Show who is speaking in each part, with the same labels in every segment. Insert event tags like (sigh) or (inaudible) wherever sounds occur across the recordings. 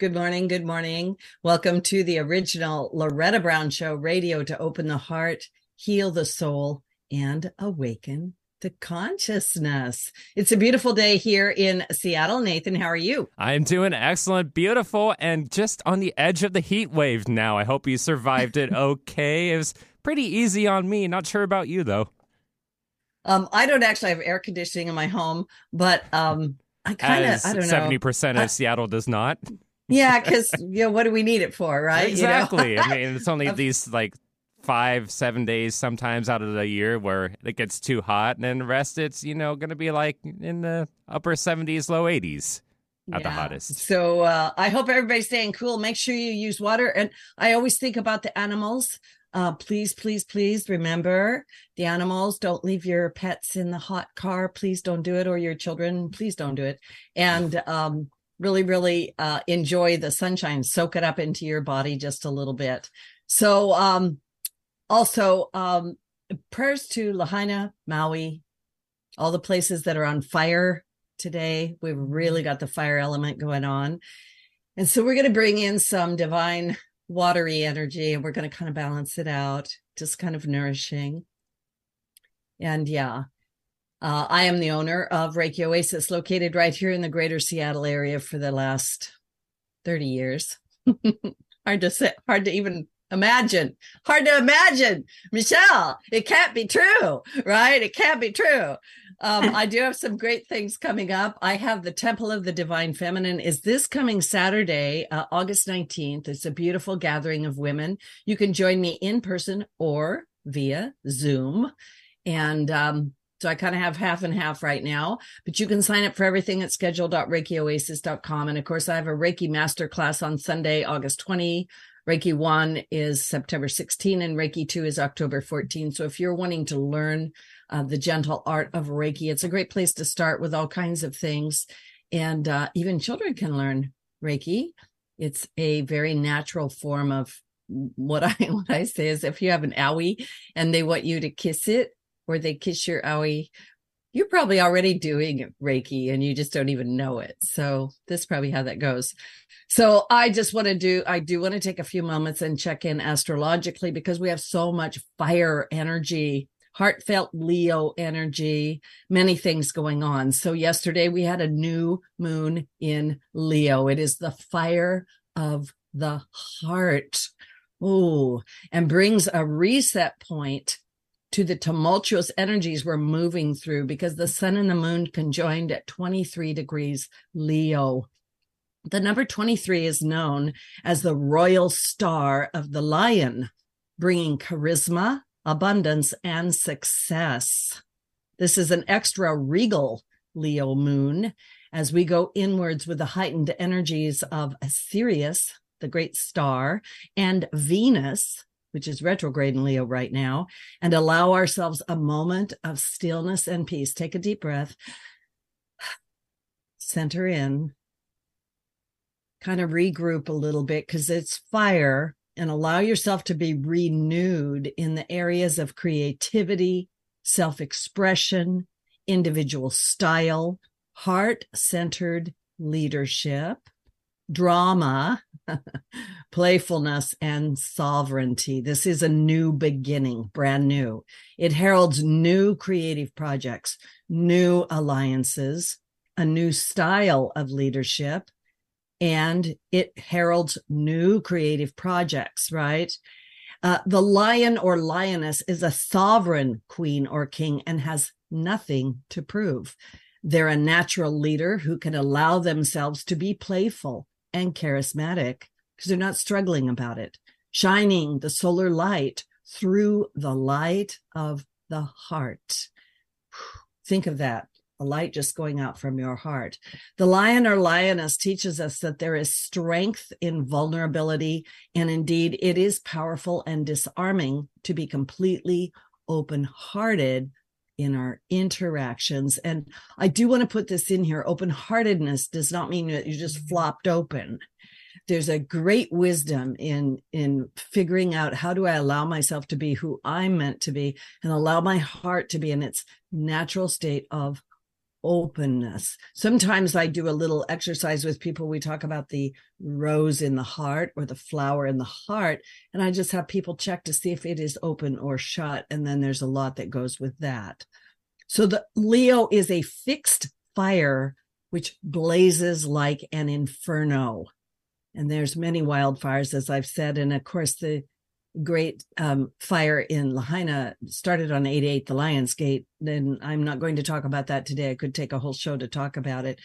Speaker 1: Good morning. Good morning. Welcome to the original Loretta Brown Show radio to open the heart, heal the soul, and awaken the consciousness. It's a beautiful day here in Seattle. Nathan, how are you?
Speaker 2: I'm doing excellent, beautiful, and just on the edge of the heat wave now. I hope you survived it (laughs) okay. It was pretty easy on me. Not sure about you, though.
Speaker 1: Um, I don't actually have air conditioning in my home, but um, I kind of, I don't know.
Speaker 2: 70% of Seattle does not.
Speaker 1: Yeah, because you know what do we need it for, right?
Speaker 2: Exactly.
Speaker 1: You know?
Speaker 2: I mean, it's only (laughs) these like five, seven days sometimes out of the year where it gets too hot, and then the rest it's you know going to be like in the upper seventies, low eighties at yeah. the hottest.
Speaker 1: So uh, I hope everybody's staying cool. Make sure you use water, and I always think about the animals. Uh, please, please, please remember the animals. Don't leave your pets in the hot car. Please don't do it, or your children. Please don't do it. And um, really, really uh, enjoy the sunshine, soak it up into your body just a little bit. So, um, also, um, prayers to Lahaina, Maui, all the places that are on fire today. We've really got the fire element going on. And so we're going to bring in some divine watery energy and we're going to kind of balance it out, just kind of nourishing. And yeah, uh, I am the owner of Reiki Oasis, located right here in the greater Seattle area for the last 30 years. (laughs) hard to say, hard to even imagine. Hard to imagine. Michelle, it can't be true, right? It can't be true. Um, I do have some great things coming up. I have the Temple of the Divine Feminine. Is this coming Saturday, uh, August 19th? It's a beautiful gathering of women. You can join me in person or via Zoom. And um, so I kind of have half and half right now, but you can sign up for everything at schedule.reikioasis.com. And of course, I have a Reiki masterclass on Sunday, August 20. Reiki 1 is September 16 and Reiki 2 is October 14. So if you're wanting to learn uh, the gentle art of Reiki, it's a great place to start with all kinds of things. And uh, even children can learn Reiki. It's a very natural form of what I (laughs) what I say is if you have an owie and they want you to kiss it, or they kiss your owie, you're probably already doing Reiki and you just don't even know it. So this is probably how that goes. So I just want to do, I do want to take a few moments and check in astrologically because we have so much fire energy, heartfelt Leo energy, many things going on. So yesterday we had a new moon in Leo. It is the fire of the heart. Oh, and brings a reset point to the tumultuous energies we're moving through because the sun and the moon conjoined at 23 degrees Leo. The number 23 is known as the royal star of the lion, bringing charisma, abundance, and success. This is an extra regal Leo moon as we go inwards with the heightened energies of Sirius, the great star, and Venus, which is retrograde in Leo right now, and allow ourselves a moment of stillness and peace. Take a deep breath, (sighs) center in, kind of regroup a little bit because it's fire, and allow yourself to be renewed in the areas of creativity, self expression, individual style, heart centered leadership drama, playfulness, and sovereignty. This is a new beginning, brand new. It heralds new creative projects, new alliances, a new style of leadership, and it heralds new creative projects, right? Uh, the lion or lioness is a sovereign queen or king and has nothing to prove. They're a natural leader who can allow themselves to be playful and charismatic because they're not struggling about it, shining the solar light through the light of the heart. Think of that a light just going out from your heart. The lion or lioness teaches us that there is strength in vulnerability, and indeed, it is powerful and disarming to be completely open hearted in our interactions. And I do want to put this in here open heartedness does not mean that you just flopped open. There's a great wisdom in in figuring out how do I allow myself to be who I'm meant to be and allow my heart to be in its natural state of openness. Sometimes I do a little exercise with people. We talk about the rose in the heart or the flower in the heart. And I just have people check to see if it is open or shut. And then there's a lot that goes with that. So the Leo is a fixed fire which blazes like an inferno. And there's many wildfires, as I've said. And of course, the great um, fire in Lahaina started on 88, the Lion's Gate. And I'm not going to talk about that today. I could take a whole show to talk about it.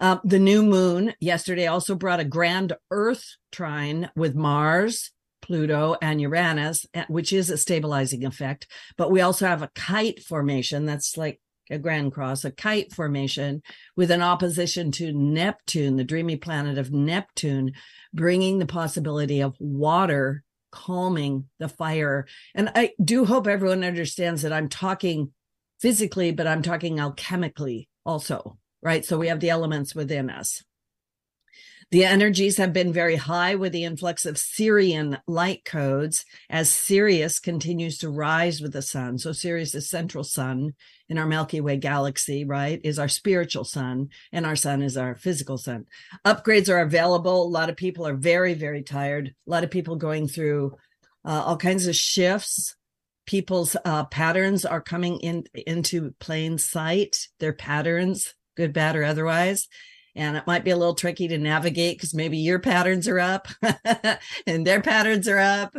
Speaker 1: Uh, the new moon yesterday also brought a grand Earth trine with Mars, Pluto, and Uranus, eh, which is a stabilizing effect. But we also have a kite formation that's like a grand cross, a kite formation with an opposition to Neptune, the dreamy planet of Neptune, bringing the possibility of water calming the fire. And I do hope everyone understands that I'm talking physically, but I'm talking alchemically also, right? So we have the elements within us. The energies have been very high with the influx of Sirian light codes as Sirius continues to rise with the sun. So Sirius is central sun in our Milky Way galaxy, right? Is our spiritual sun and our sun is our physical sun. Upgrades are available. A lot of people are very, very tired. A lot of people going through uh, all kinds of shifts. People's uh, patterns are coming in into plain sight. Their patterns, good, bad, or otherwise and it might be a little tricky to navigate because maybe your patterns are up (laughs) and their patterns are up.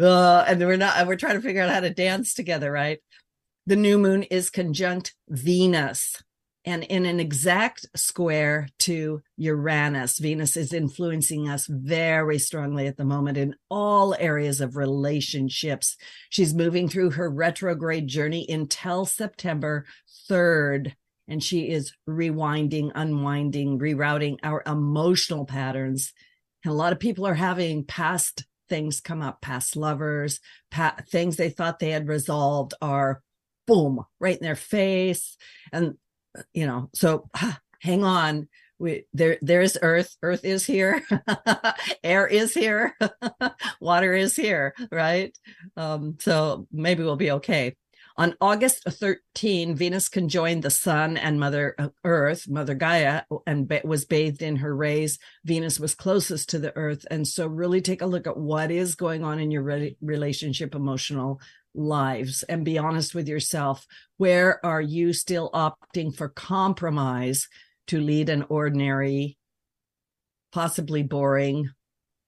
Speaker 1: Uh, and we're not we're trying to figure out how to dance together right? The new moon is conjunct venus and in an exact square to uranus. Venus is influencing us very strongly at the moment in all areas of relationships. She's moving through her retrograde journey until september 3rd and she is rewinding, unwinding, rerouting our emotional patterns. And a lot of people are having past things come up, past lovers, past, things they thought they had resolved are boom, right in their face. And, you know, so hang on. We, there there is earth earth is here (laughs) air is here (laughs) water is here right um so maybe we'll be okay on August 13, Venus conjoined the sun and Mother uh, Earth, Mother Gaia, and was bathed in her rays. Venus was closest to the Earth. And so, really take a look at what is going on in your re- relationship, emotional lives, and be honest with yourself. Where are you still opting for compromise to lead an ordinary, possibly boring,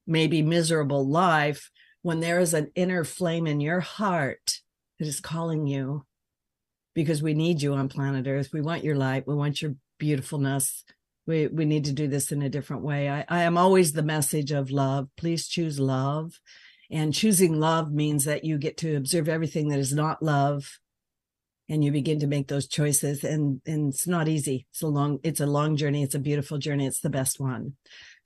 Speaker 1: maybe miserable life when there is an inner flame in your heart? That is calling you because we need you on planet Earth. We want your light. We want your beautifulness. We we need to do this in a different way. I, I am always the message of love. Please choose love. And choosing love means that you get to observe everything that is not love and you begin to make those choices and and it's not easy it's a long it's a long journey it's a beautiful journey it's the best one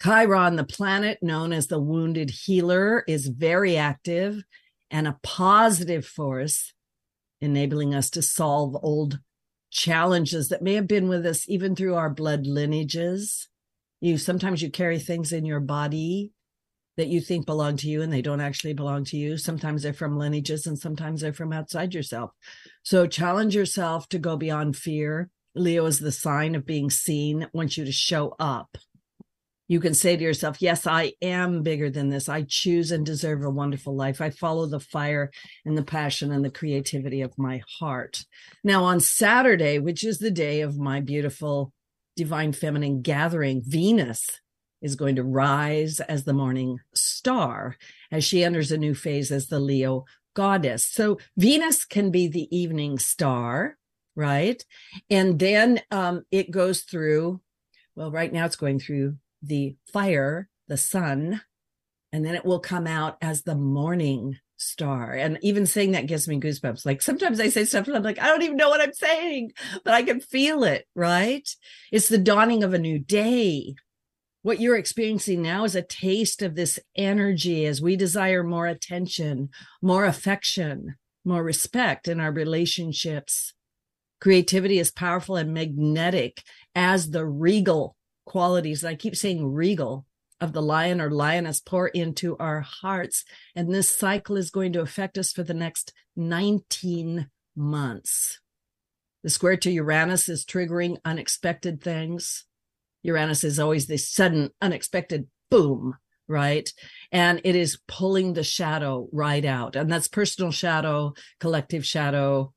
Speaker 1: chiron the planet known as the wounded healer is very active and a positive force enabling us to solve old challenges that may have been with us even through our blood lineages. You sometimes you carry things in your body that you think belong to you and they don't actually belong to you. Sometimes they're from lineages and sometimes they're from outside yourself. So challenge yourself to go beyond fear. Leo is the sign of being seen wants you to show up you can say to yourself, Yes, I am bigger than this. I choose and deserve a wonderful life. I follow the fire and the passion and the creativity of my heart. Now, on Saturday, which is the day of my beautiful divine feminine gathering, Venus is going to rise as the morning star as she enters a new phase as the Leo goddess. So, Venus can be the evening star, right? And then um, it goes through, well, right now it's going through the fire, the sun, and then it will come out as the morning star. And even saying that gives me goosebumps. Like sometimes I say stuff and I'm like, I don't even know what I'm saying, but I can feel it, right? It's the dawning of a new day. What you're experiencing now is a taste of this energy as we desire more attention, more affection, more respect in our relationships. Creativity is powerful and magnetic as the regal qualities. I keep saying regal of the lion or lioness pour into our hearts. And this cycle is going to affect us for the next 19 months. The square to Uranus is triggering unexpected things. Uranus is always this sudden, unexpected boom, right? And it is pulling the shadow right out. And that's personal shadow, collective shadow,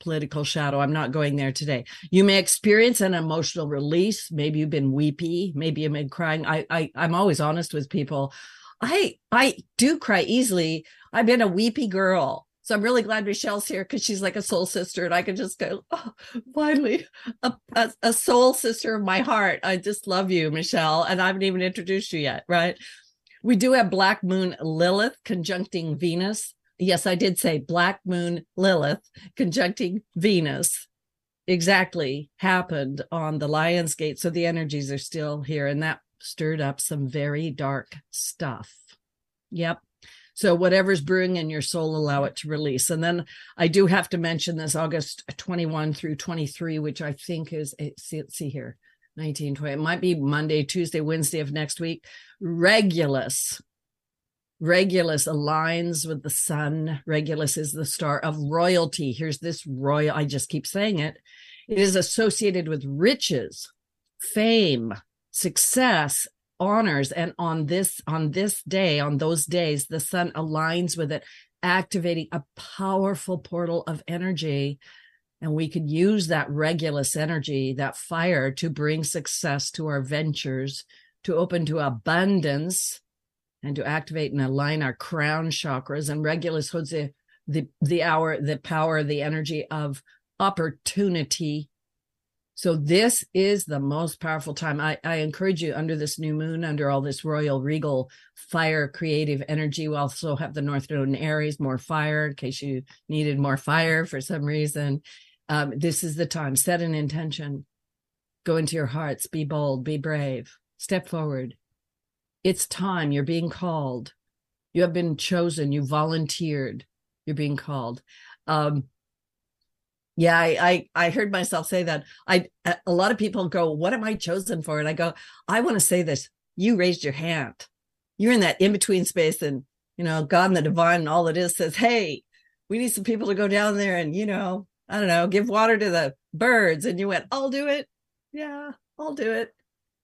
Speaker 1: political shadow. I'm not going there today. You may experience an emotional release. Maybe you've been weepy. Maybe you've been crying. I, I I'm always honest with people. I I do cry easily. I've been a weepy girl. So I'm really glad Michelle's here because she's like a soul sister, and I can just go, oh, finally, a, a, a soul sister of my heart. I just love you, Michelle, and I haven't even introduced you yet, right? We do have Black Moon Lilith conjuncting Venus. Yes, I did say Black Moon Lilith conjuncting Venus. Exactly happened on the Lion's Gate. So the energies are still here, and that stirred up some very dark stuff. Yep. So whatever's brewing in your soul, allow it to release. And then I do have to mention this August 21 through 23, which I think is eh, see, see here, 19, 20. It might be Monday, Tuesday, Wednesday of next week. Regulus. Regulus aligns with the sun. Regulus is the star of royalty. Here's this royal, I just keep saying it. It is associated with riches, fame, success, honors and on this on this day on those days the sun aligns with it activating a powerful portal of energy and we could use that regulus energy that fire to bring success to our ventures to open to abundance and to activate and align our crown chakras and regulus holds the the, the hour the power the energy of opportunity so this is the most powerful time. I, I encourage you under this new moon, under all this royal, regal, fire, creative energy. We also have the North Node in Aries, more fire in case you needed more fire for some reason. Um, this is the time. Set an intention. Go into your hearts. Be bold. Be brave. Step forward. It's time. You're being called. You have been chosen. You volunteered. You're being called. Um, yeah, I, I, I heard myself say that. I a lot of people go, "What am I chosen for?" And I go, "I want to say this. You raised your hand. You're in that in between space, and you know, God and the divine, and all it is says, "Hey, we need some people to go down there and you know, I don't know, give water to the birds." And you went, "I'll do it. Yeah, I'll do it."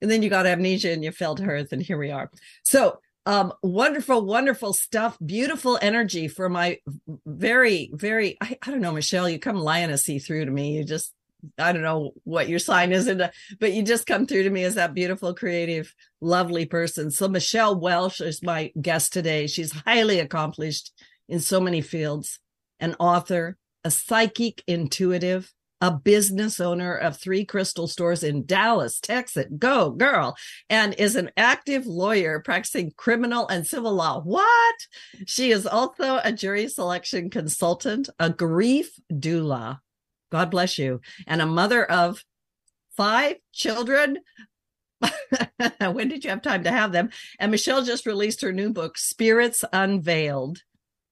Speaker 1: And then you got amnesia and you fell to earth, and here we are. So um wonderful wonderful stuff. Beautiful energy for my very very I, I don't know michelle you come lionessy through to me. You just i don't know what your sign is in but you just come through to me as that beautiful creative lovely person. So michelle welch is my guest today. She's highly accomplished in so many fields. An author a psychic intuitive a business owner of three crystal stores in Dallas, Texas. Go, girl. And is an active lawyer practicing criminal and civil law. What? She is also a jury selection consultant, a grief doula. God bless you. And a mother of five children. (laughs) when did you have time to have them? And Michelle just released her new book, Spirits Unveiled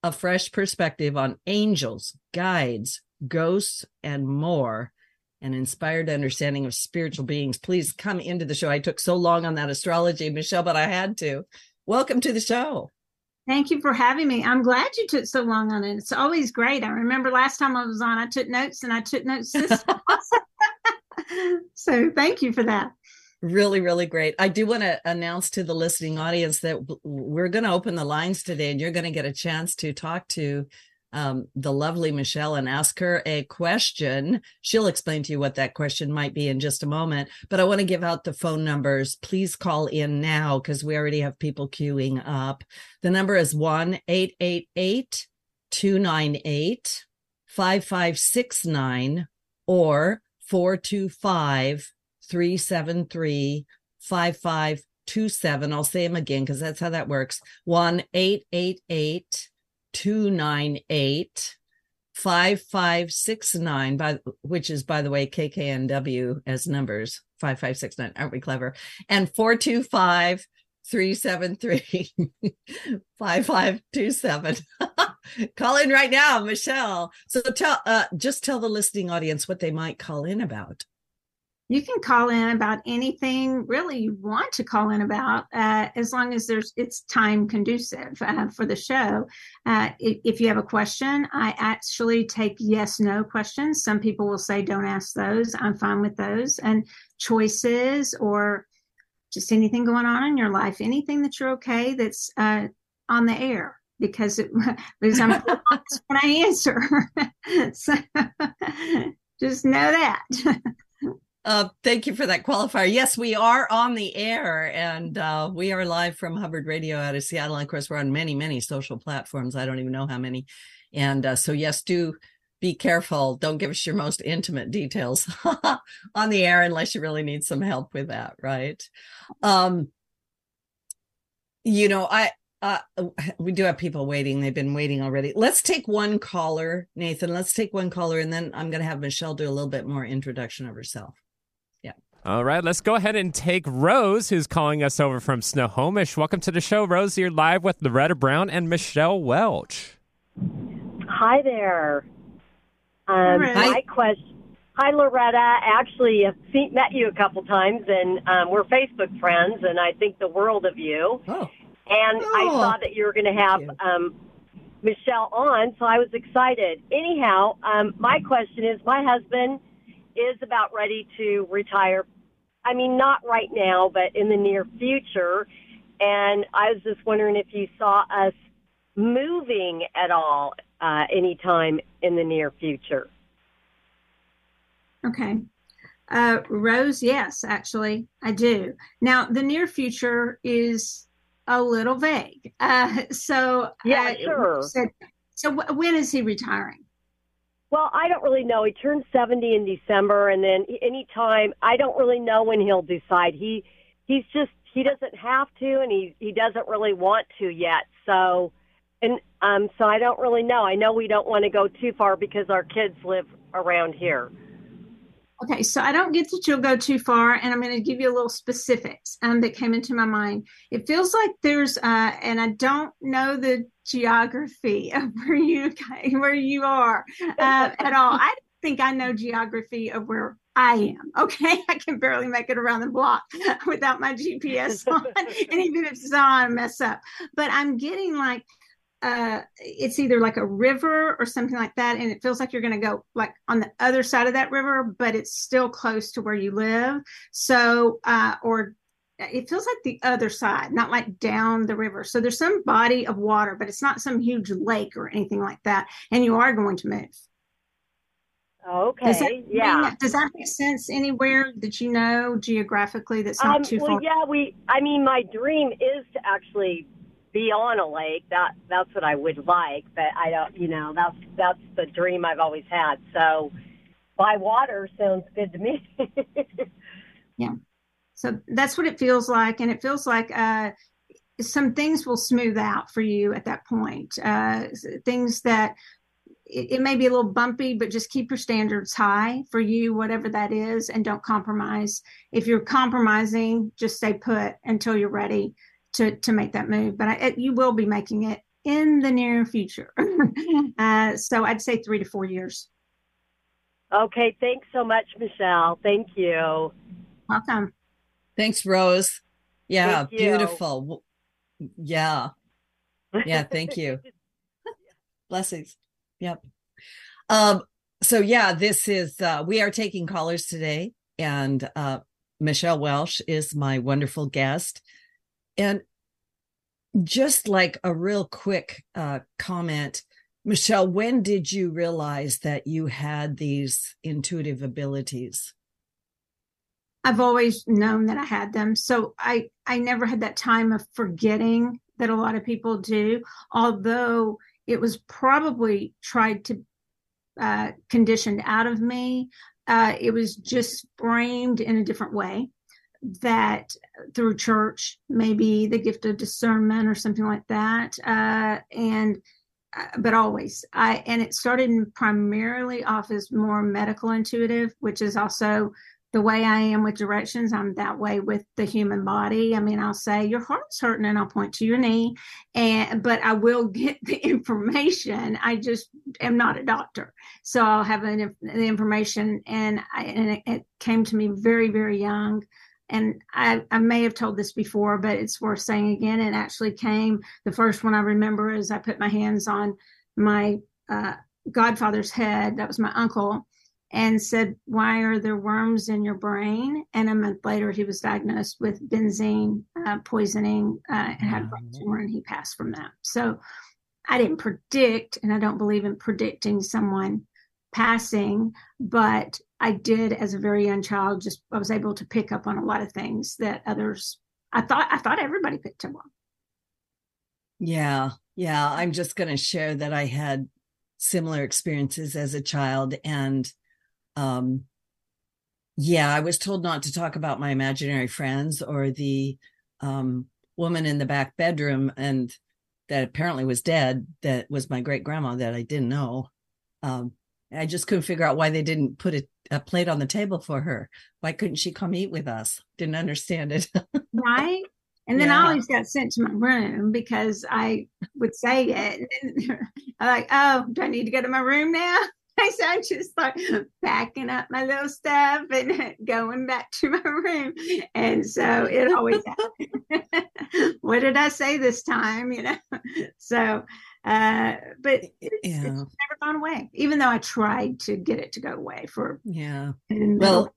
Speaker 1: A Fresh Perspective on Angels, Guides, ghosts, and more an inspired understanding of spiritual beings. Please come into the show. I took so long on that astrology, Michelle, but I had to. Welcome to the show.
Speaker 3: Thank you for having me. I'm glad you took so long on it. It's always great. I remember last time I was on, I took notes and I took notes this (laughs) (laughs) So thank you for that.
Speaker 1: Really, really great. I do want to announce to the listening audience that we're going to open the lines today and you're going to get a chance to talk to um, the lovely Michelle and ask her a question. She'll explain to you what that question might be in just a moment. But I want to give out the phone numbers. Please call in now because we already have people queuing up. The number is 1 888 298 5569 or 425 373 5527. I'll say them again because that's how that works. 1 888 298 5569 by which is by the way KKNW as numbers 5569 aren't we clever? And 425 373 (laughs) 5527 (laughs) call in right now Michelle. So tell uh just tell the listening audience what they might call in about
Speaker 3: you can call in about anything really you want to call in about uh, as long as there's it's time conducive uh, for the show. Uh, if, if, you have a question i actually take yes no questions. Some people will say don't ask those. I'm fine with those. And choices or just anything going on in your life anything that you're okay that's uh, on the air because it, (laughs) because i'm (laughs) when i answer. (laughs) So just know that
Speaker 1: Uh, thank you for that qualifier. Yes, we are on the air and uh, we are live from Hubbard Radio out of Seattle. And of course, we're on many, many social platforms. I don't even know how many. And uh, so, yes, do be careful. Don't give us your most intimate details (laughs) on the air unless you really need some help with that, right? Um, you know, I, uh, we do have people waiting. They've been waiting already. Let's take one caller, Nathan. Let's take one caller, and then I'm going to have Michelle do a little bit more introduction of herself.
Speaker 2: All right, let's go ahead and take Rose, who's calling us over from Snohomish. Welcome to the show, Rose. You're live with Loretta Brown and Michelle Welch.
Speaker 4: Hi there. Um, hi. My question. Hi, Loretta. Actually, I've seen, met you a couple times, and um, we're Facebook friends, and I think the world of you. Oh. And oh. I saw that you were going to have um, Michelle on, so I was excited. Anyhow, um, my question is my husband is about ready to retire I mean, not right now, but in the near future. And I was just wondering if you saw us moving at all uh, anytime in the near future.
Speaker 3: Okay. Uh, Rose, yes, actually, I do. Now, the near future is a little vague. Uh, (laughs) so,
Speaker 4: yeah, uh, sure.
Speaker 3: So, so, when is he retiring?
Speaker 4: Well, I don't really know. He turned 70 in December, and then anytime, I don't really know when he'll decide. He he's just he doesn't have to, and he he doesn't really want to yet. So, and um, so I don't really know. I know we don't want to go too far because our kids live around here.
Speaker 3: Okay, so I don't get that you'll go too far, and I'm going to give you a little specifics um, that came into my mind. It feels like there's, uh, and I don't know the geography (laughs) of where you where you are uh, at all. I think I know geography of where I am. (laughs) Okay, I can barely make it around the block (laughs) without my GPS on, and even if it's on, I mess up. But I'm getting like uh, it's either like a river or something like that, and it feels like you're going to go like on the other side of that river, but it's still close to where you live. So, uh, or it feels like the other side, not like down the river. So there's some body of water, but it's not some huge lake or anything like that. And you are going to move.
Speaker 4: Okay. Does that, yeah.
Speaker 3: does that make sense anywhere that you know geographically that's not um, too
Speaker 4: well,
Speaker 3: far?
Speaker 4: Yeah, we. I mean, my dream is to actually be on a lake. That that's what I would like, but I don't. You know, that's that's the dream I've always had. So, by water sounds good to me. (laughs)
Speaker 3: yeah. So that's what it feels like, and it feels like uh, some things will smooth out for you at that point. Uh, things that it, it, may be a little bumpy, but just keep your standards high for you, whatever that is, and don't compromise. If you're compromising, just stay put until you're ready to to make that move. But I, it, you will be making it in the near future. (laughs) (laughs) uh, so I'd say three to four years.
Speaker 4: Okay, thanks so much, Michelle. Thank you.
Speaker 3: Welcome.
Speaker 1: Thanks, Rose. Yeah, thank beautiful. Yeah. Yeah, thank (laughs) you. Blessings. Yep. Um, so yeah, this is uh we are taking callers today, and uh Michelle Welch is my wonderful guest. And just like a real quick uh, comment, Michelle, when did you realize that you had these intuitive abilities?
Speaker 3: I've always known that I had them. So I, I never had that time of forgetting that a lot of people do, although it was probably tried to uh, conditioned out of me. Uh, it was just framed in a different way that through church, maybe the gift of discernment or something like that. Uh, and uh, but always I and it started primarily off as more medical intuitive, which is also the way I am with directions, I'm that way with the human body. I mean, I'll say your heart's hurting and I'll point to your knee and but I will (laughs) get the information. I just am not a doctor. So I'll have an, the information and I, and it, it came to me very very young and I, I may have told this before, but it's worth saying again. It actually came. The first one I remember is I put my hands on my uh, godfather's head. That was my uncle, and said, Why are there worms in your brain? And a month later, he was diagnosed with benzene uh, poisoning uh, and had a brain tumor, and he passed from that. So I didn't predict, and I don't believe in predicting someone passing, but I did as a very young child. Just I was able to pick up on a lot of things that others. I thought I thought everybody picked up on.
Speaker 1: Yeah, yeah. I'm just going to share that I had similar experiences as a child, and um yeah i was told not to talk about my imaginary friends or the um woman in the back bedroom and that apparently was dead that was my great grandma that i didn't know um i just couldn't figure out why they didn't put a, a plate on the table for her why couldn't she come eat with us didn't understand it (laughs)
Speaker 3: right and then yeah. I always got sent to my room because I would say it. (laughs) I'm like, oh, do I need to go to my room now? (laughs) so I'm just like packing up my little stuff and going back to my room. And so it always what did I say this time? You know, so uh but it's, yeah. it's, never gone away even though i tried to get it to go away for
Speaker 1: yeah well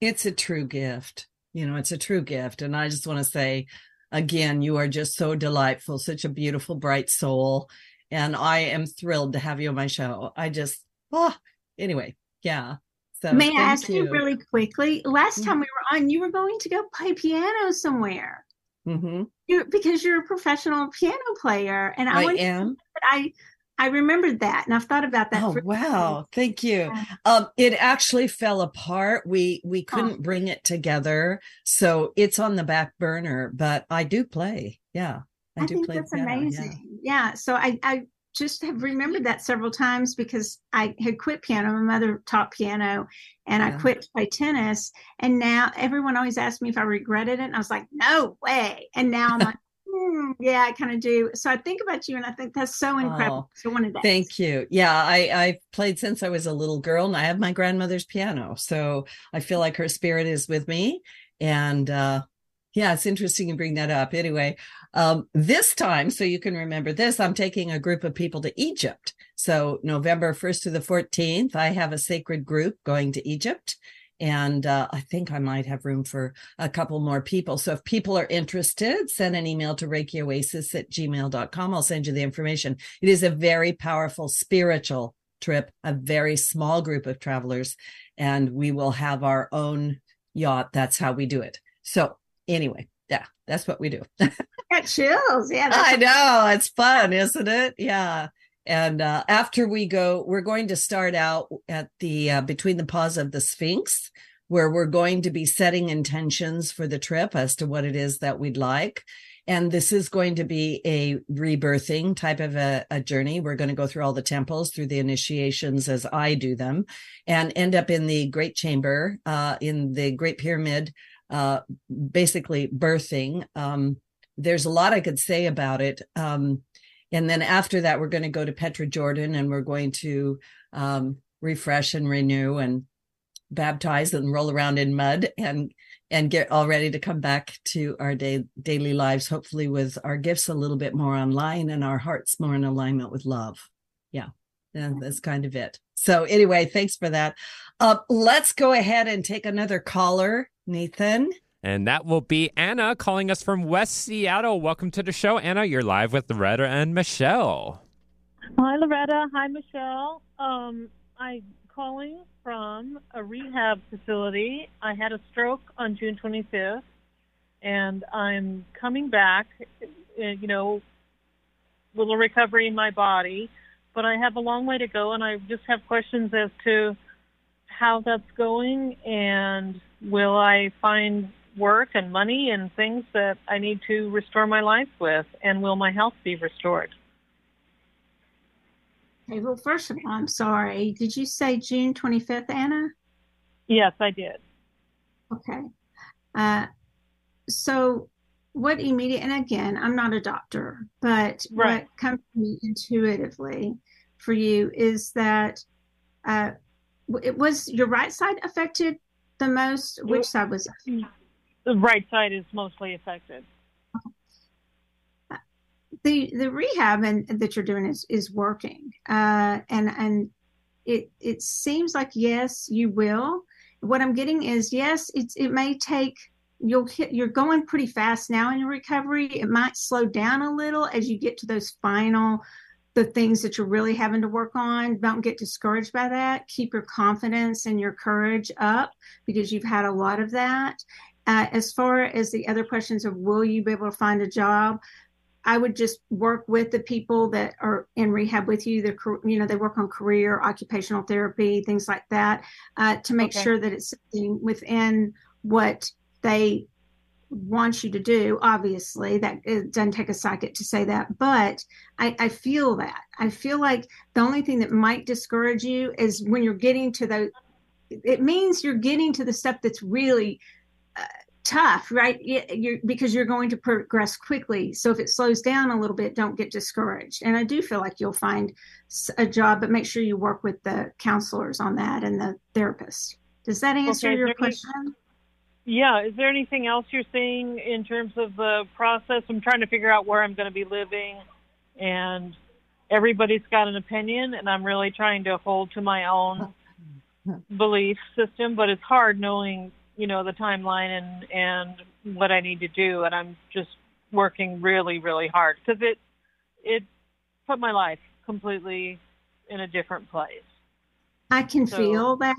Speaker 1: it's a true gift you know it's a true gift and i just want to say again you are just so delightful such a beautiful bright soul and I am thrilled to have you on my show. I just, oh, anyway, yeah.
Speaker 3: So may I ask you. you. really quickly? Last mm-hmm. time we were on, you were going to go play piano somewhere. Mm-hmm. you because you're a professional piano player, and I,
Speaker 1: I am.
Speaker 3: I I remembered that, and I've thought about that.
Speaker 1: Oh wow! Thank you. Yeah. Um, it actually fell apart. We we couldn't oh. bring it together, so it's on the back burner. But I do play. Yeah.
Speaker 3: I, I think that's piano, amazing. Yeah. yeah. So I, I just have remembered that several times because I had quit piano. My mother taught piano and yeah. I quit to play tennis. And now everyone always asked me if I regretted it. And I was like, no way. And now I'm (laughs) like, mm, yeah, I kind of do. So I think about you and I think that's so incredible. Oh, so that.
Speaker 1: Thank you. Yeah. I, I've played since I was a little girl and I have my grandmother's piano. So I feel like her spirit is with me. And uh, yeah, it's interesting you bring that up. Anyway, um, this time, so you can remember this, I'm taking a group of people to Egypt. So November 1st to the 14th, I have a sacred group going to Egypt. And uh, I think I might have room for a couple more people. So if people are interested, send an email to ReikiOasis at gmail.com. I'll send you the information. It is a very powerful spiritual trip, a very small group of travelers, and we will have our own yacht. That's how we do it. So anyway, yeah, that's what we do. (laughs)
Speaker 3: got chills. Yeah.
Speaker 1: I know. It's fun, isn't it? Yeah. And uh, after we go, we're going to start out at the uh, between the paws of the Sphinx, where we're going to be setting intentions for the trip as to what it is that we'd like. And this is going to be a rebirthing type of a, a, journey. We're going to go through all the temples, through the initiations as I do them, and end up in the Great Chamber, uh, in the Great Pyramid, uh, basically birthing. Um, there's a lot I could say about it. Um, and then after that, we're going to go to Petra Jordan and we're going to um, refresh and renew and baptize and roll around in mud and and get all ready to come back to our day, daily lives, hopefully with our gifts a little bit more online and our hearts more in alignment with love. Yeah, that's kind of it. So anyway, thanks for that. Uh, let's go ahead and take another caller. Nathan.
Speaker 2: And that will be Anna calling us from West Seattle. Welcome to the show, Anna. You're live with Loretta and Michelle.
Speaker 5: Hi, Loretta. Hi, Michelle. Um, I'm calling from a rehab facility. I had a stroke on June 25th, and I'm coming back. Eh, you know, little recovery in my body, but I have a long way to go, and I just have questions as to how that's going and will I find work and money and things that I need to restore my life with? And will my health be restored?
Speaker 3: Okay, well, first of all, I'm sorry. Did you say June 25th, Anna?
Speaker 5: Yes, I did.
Speaker 3: Okay. Uh, so what immediate and again i'm not a doctor but right. what comes to me intuitively for you is that uh, it was your right side affected the most? Which side was it?
Speaker 5: the right side is mostly affected.
Speaker 3: The the rehab and that you're doing is is working. Uh, and and it it seems like yes you will. What i'm getting is yes it's it may take you'll hit you're going pretty fast now in your recovery. It might slow down a little as you get to those final the things that you're really having to work on don't get discouraged by that keep your confidence and your courage up because you've had a lot of that uh, as far as the other questions of will you be able to find a job I would just work with the people that are in rehab with you. They're, you know, they work on career, occupational therapy, things like that, uh, to make okay. sure that it's within what they want you to do obviously that it doesn't take a psychic to say that but I, I feel that. I feel like the only thing that might discourage you is when you're getting to the it means you're getting to the stuff that's really uh, tough right? You're, because you're going to progress quickly. So if it slows down a little bit don't get discouraged. And i do feel like you'll find a job but make sure you work with the counselors on that and the therapist. Does that answer okay, your question
Speaker 5: yeah. Is there anything else you're seeing in terms of the process? I'm trying to figure out where I'm going to be living, and everybody's got an opinion, and I'm really trying to hold to my own belief system. But it's hard knowing, you know, the timeline and and what I need to do, and I'm just working really, really hard because it it put my life completely in a different place.
Speaker 3: I can so, feel that.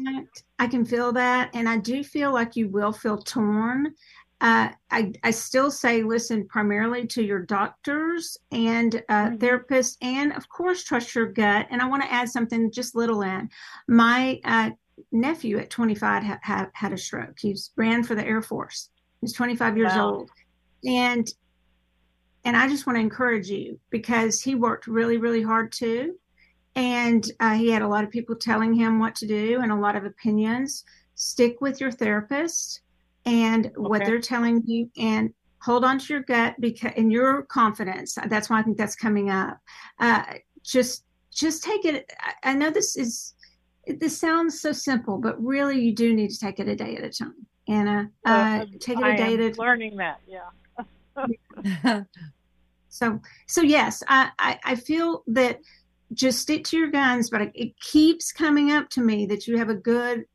Speaker 3: I can feel that. And I do feel like you will feel torn. Uh, I, I still say listen primarily to your doctors and uh, mm-hmm. therapists, and of course, trust your gut. And I want to add something just little in. My uh, nephew at 25 ha- ha- had a stroke. He ran for the Air Force. He's 25 years wow. old. And and I just want to encourage you because he worked really, really hard too and uh, he had a lot of people telling him what to do and a lot of opinions. Stick with your therapist and okay. what they're telling you, and hold on to your gut because and your confidence. That's why I think that's coming up. Uh, just just take it. I know this is this sounds so simple, but really you do need to take it a day at a time. Anna, uh, uh, take it a day at a
Speaker 5: time. Learning that, yeah. (laughs)
Speaker 3: so so yes, I, I I feel that just stick to your guns but it keeps coming up to me that you have a good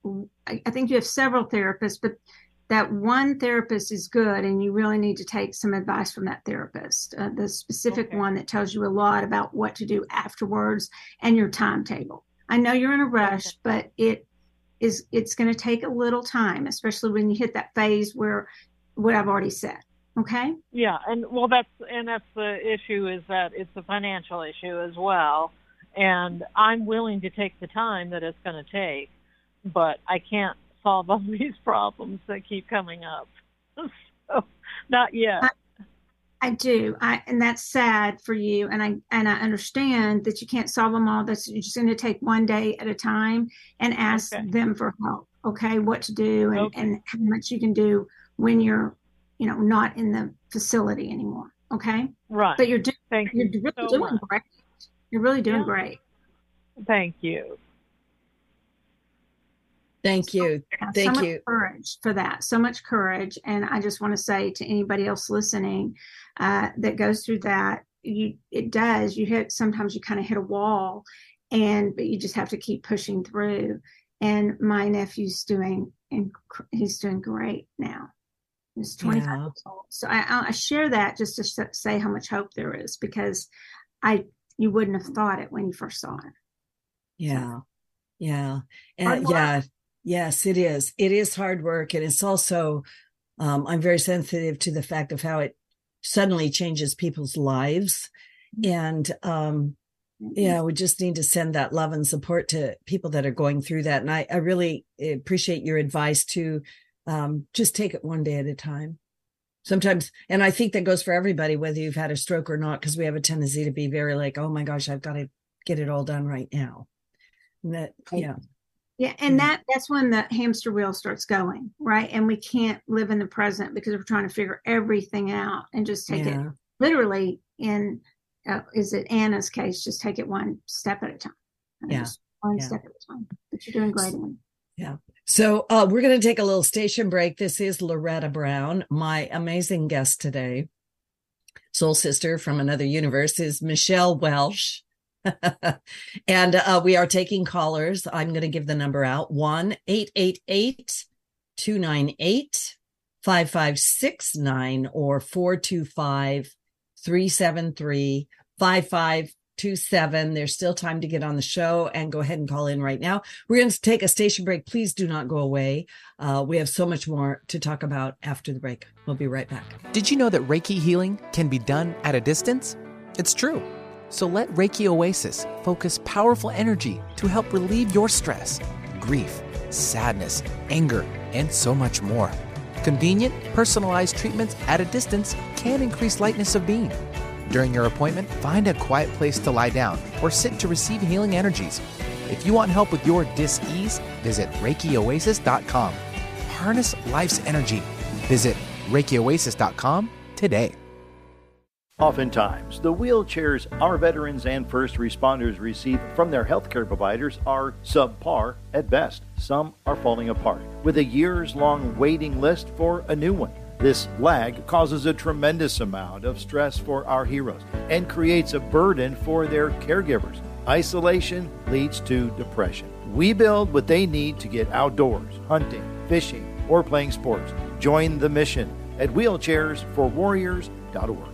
Speaker 3: i think you have several therapists but that one therapist is good and you really need to take some advice from that therapist uh, the specific okay. one that tells you a lot about what to do afterwards and your timetable i know you're in a rush okay. but it is it's going to take a little time especially when you hit that phase where what i've already said okay
Speaker 5: yeah and well that's and that's the issue is that it's a financial issue as well and I'm willing to take the time that it's going to take, but I can't solve all (laughs) these problems that keep coming up. (laughs) so, not yet.
Speaker 3: I, I do. I and that's sad for you and I and I understand that you can't solve them all. That's you're just going to take one day at a time and ask okay. them for help. Okay, what to do and, okay. and how much you can do when you're, you know, not in the facility anymore. Okay.
Speaker 5: Right.
Speaker 3: But you're doing Thank you're you really so doing much. great. You're really doing yeah. great.
Speaker 5: Thank you.
Speaker 1: Thank you. So, Thank
Speaker 3: so
Speaker 1: you.
Speaker 3: courage for that. So much courage. And I just want to say to anybody else listening uh, that goes through that, you it does. You hit sometimes you kind of hit a wall, and but you just have to keep pushing through. And my nephew's doing and he's doing great now. He's 25 yeah. years old. So I, I share that just to say how much hope there is because I you wouldn't have thought it when you first saw it.
Speaker 1: Yeah. Yeah. And yeah. Yes, it is. It is hard work. And it's also, um, I'm very sensitive to the fact of how it suddenly changes people's lives. Mm-hmm. And, um, yeah, we just need to send that love and support to people that are going through that. And I, I really appreciate your advice to um, just take it one day at a time sometimes and i think that goes for everybody whether you've had a stroke or not because we have a tendency to be very like oh my gosh i've got to get it all done right now and that yeah
Speaker 3: Yeah, and that that's when the hamster wheel starts going, right? And we can't live in the present because we're trying to figure everything out and just take yeah. it literally in uh, is it Anna's case, just take it one step at a time.
Speaker 1: Yeah.
Speaker 3: one
Speaker 1: yeah.
Speaker 3: step at a time. But you're doing great.
Speaker 1: Yeah. So uh, we're going to take a little station break. This is Loretta Brown. My amazing guest today, soul sister from another universe, is Michelle Welch. (laughs) and uh, we are taking callers. I'm going to give the number out 1 888 298 5569 or 425 373 5527. There's still time to get on the show and go ahead and call in right now. We're going to take a station break. Please do not go away. Uh, we have so much more to talk about after the break. We'll be right back.
Speaker 6: Did you know that Reiki healing can be done at a distance? It's true. So let Reiki Oasis focus powerful energy to help relieve your stress, grief, sadness, anger, and so much more. Convenient, personalized treatments at a distance can increase lightness of being. During your appointment, find a quiet place to lie down or sit to receive healing energies. If you want help with your dis-ease, visit ReikiOasis.com. Harness life's energy. Visit ReikiOasis.com today.
Speaker 7: Oftentimes, the wheelchairs our veterans and first responders receive from their healthcare providers are subpar at best. Some are falling apart, with a years long waiting list for a new one. This lag causes a tremendous amount of stress for our heroes and creates a burden for their caregivers. Isolation leads to depression. We build what they need to get outdoors, hunting, fishing, or playing sports. Join the mission at wheelchairsforwarriors.org.